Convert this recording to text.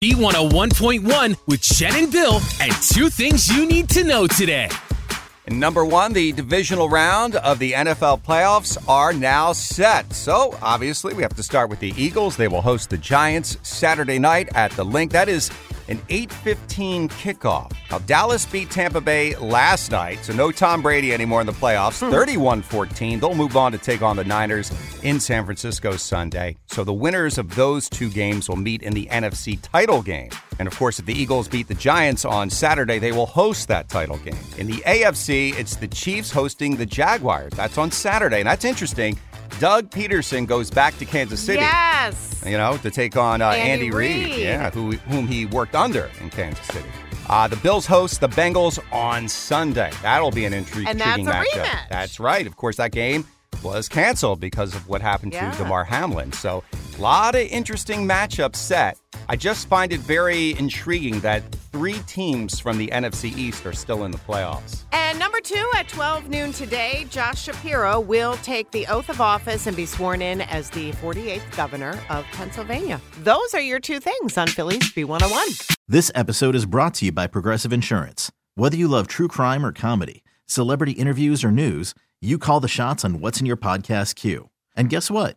B101.1 with Jen and Bill and two things you need to know today. Number one, the divisional round of the NFL playoffs are now set. So obviously, we have to start with the Eagles. They will host the Giants Saturday night at the Linc. That is an 8:15 kickoff. Now Dallas beat Tampa Bay last night, so no Tom Brady anymore in the playoffs. Hmm. 31-14. They'll move on to take on the Niners in San Francisco Sunday. So the winners of those two games will meet in the NFC title game. And of course, if the Eagles beat the Giants on Saturday, they will host that title game. In the AFC, it's the Chiefs hosting the Jaguars. That's on Saturday, and that's interesting. Doug Pederson goes back to Kansas City. Yes. You know, to take on uh, Andy Andy, Reid, Reid. yeah, who, whom he worked under in Kansas City. Uh, the Bills host the Bengals on Sunday. That'll be an intri- And that's intriguing matchup. rematch. That's right. Of course, that game was canceled because of what happened Yeah. to Damar Hamlin. So, a lot of interesting matchups set. I just find it very intriguing that three teams from the NFC East are still in the playoffs. And number two at 12 noon today, Josh Shapiro will take the oath of office and be sworn in as the 48th governor of Pennsylvania. Those are your two things on Philly's B101. This episode is brought to you by Progressive Insurance. Whether you love true crime or comedy, celebrity interviews or news, you call the shots on what's in your podcast queue. And guess what?